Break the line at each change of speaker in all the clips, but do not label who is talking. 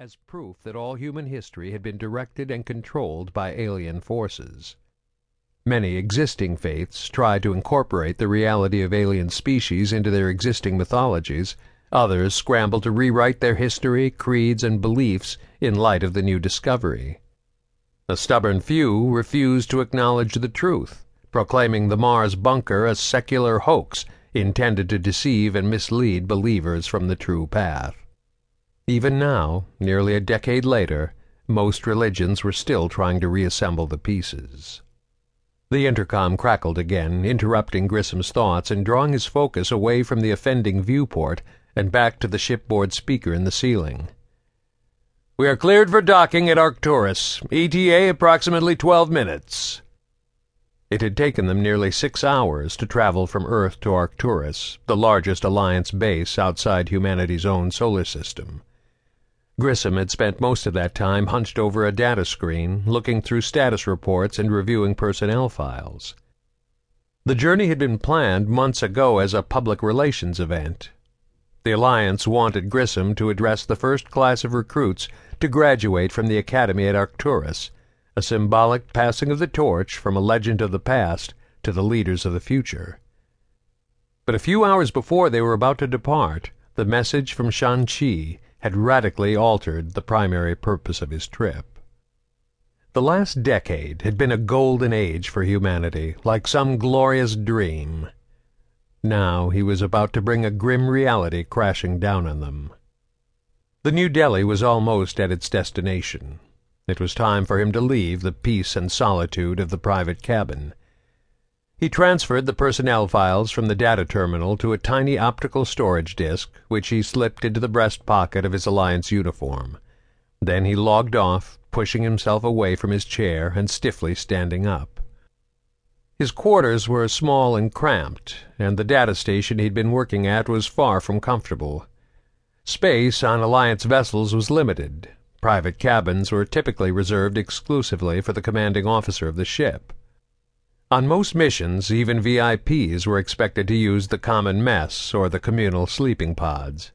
as proof that all human history had been directed and controlled by alien forces. Many existing faiths tried to incorporate the reality of alien species into their existing mythologies. Others scrambled to rewrite their history, creeds, and beliefs in light of the new discovery. A stubborn few refused to acknowledge the truth, proclaiming the Mars bunker a secular hoax intended to deceive and mislead believers from the true path. Even now, nearly a decade later, most religions were still trying to reassemble the pieces. The intercom crackled again, interrupting Grissom's thoughts and drawing his focus away from the offending viewport and back to the shipboard speaker in the ceiling. We are cleared for docking at Arcturus. ETA approximately 12 minutes. It had taken them nearly six hours to travel from Earth to Arcturus, the largest Alliance base outside humanity's own solar system. Grissom had spent most of that time hunched over a data screen, looking through status reports and reviewing personnel files. The journey had been planned months ago as a public relations event. The Alliance wanted Grissom to address the first class of recruits to graduate from the academy at Arcturus, a symbolic passing of the torch from a legend of the past to the leaders of the future. But a few hours before they were about to depart, the message from Shanxi had radically altered the primary purpose of his trip. The last decade had been a golden age for humanity, like some glorious dream. Now he was about to bring a grim reality crashing down on them. The New Delhi was almost at its destination. It was time for him to leave the peace and solitude of the private cabin. He transferred the personnel files from the data terminal to a tiny optical storage disk, which he slipped into the breast pocket of his Alliance uniform. Then he logged off, pushing himself away from his chair and stiffly standing up. His quarters were small and cramped, and the data station he'd been working at was far from comfortable. Space on Alliance vessels was limited. Private cabins were typically reserved exclusively for the commanding officer of the ship. On most missions, even VIPs were expected to use the common mess or the communal sleeping pods.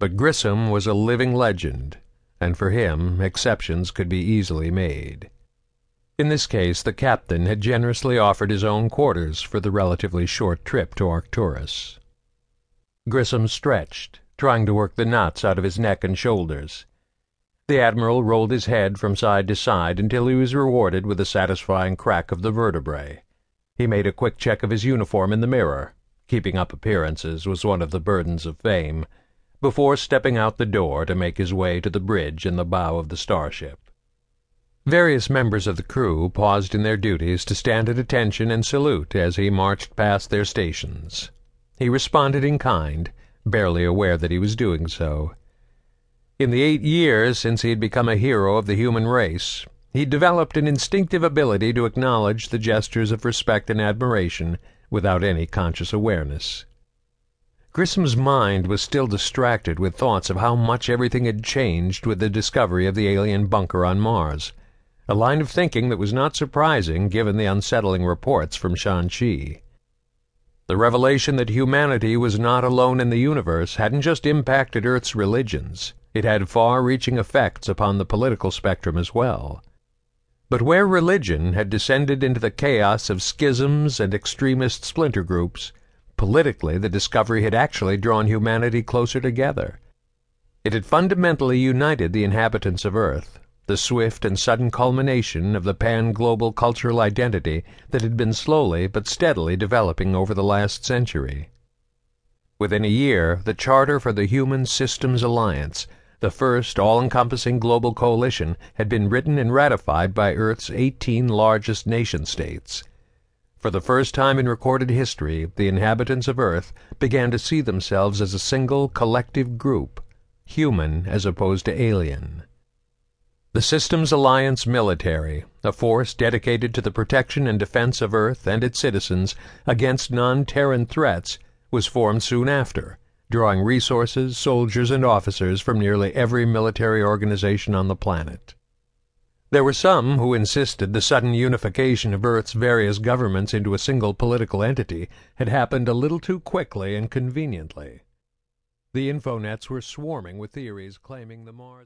But Grissom was a living legend, and for him exceptions could be easily made. In this case, the captain had generously offered his own quarters for the relatively short trip to Arcturus. Grissom stretched, trying to work the knots out of his neck and shoulders. The Admiral rolled his head from side to side until he was rewarded with a satisfying crack of the vertebrae. He made a quick check of his uniform in the mirror keeping up appearances was one of the burdens of fame before stepping out the door to make his way to the bridge in the bow of the starship. Various members of the crew paused in their duties to stand at attention and salute as he marched past their stations. He responded in kind, barely aware that he was doing so. In the eight years since he had become a hero of the human race, he developed an instinctive ability to acknowledge the gestures of respect and admiration without any conscious awareness. Grissom's mind was still distracted with thoughts of how much everything had changed with the discovery of the alien bunker on Mars, a line of thinking that was not surprising given the unsettling reports from Shanxi. The revelation that humanity was not alone in the universe hadn't just impacted Earth's religions. It had far-reaching effects upon the political spectrum as well. But where religion had descended into the chaos of schisms and extremist splinter groups, politically the discovery had actually drawn humanity closer together. It had fundamentally united the inhabitants of Earth, the swift and sudden culmination of the pan-global cultural identity that had been slowly but steadily developing over the last century. Within a year, the Charter for the Human Systems Alliance the first all-encompassing global coalition had been written and ratified by Earth's 18 largest nation-states. For the first time in recorded history, the inhabitants of Earth began to see themselves as a single collective group, human as opposed to alien. The Systems Alliance Military, a force dedicated to the protection and defense of Earth and its citizens against non-Terran threats, was formed soon after drawing resources, soldiers, and officers from nearly every military organization on the planet. There were some who insisted the sudden unification of Earth's various governments into a single political entity had happened a little too quickly and conveniently. The infonets were swarming with theories claiming the Mars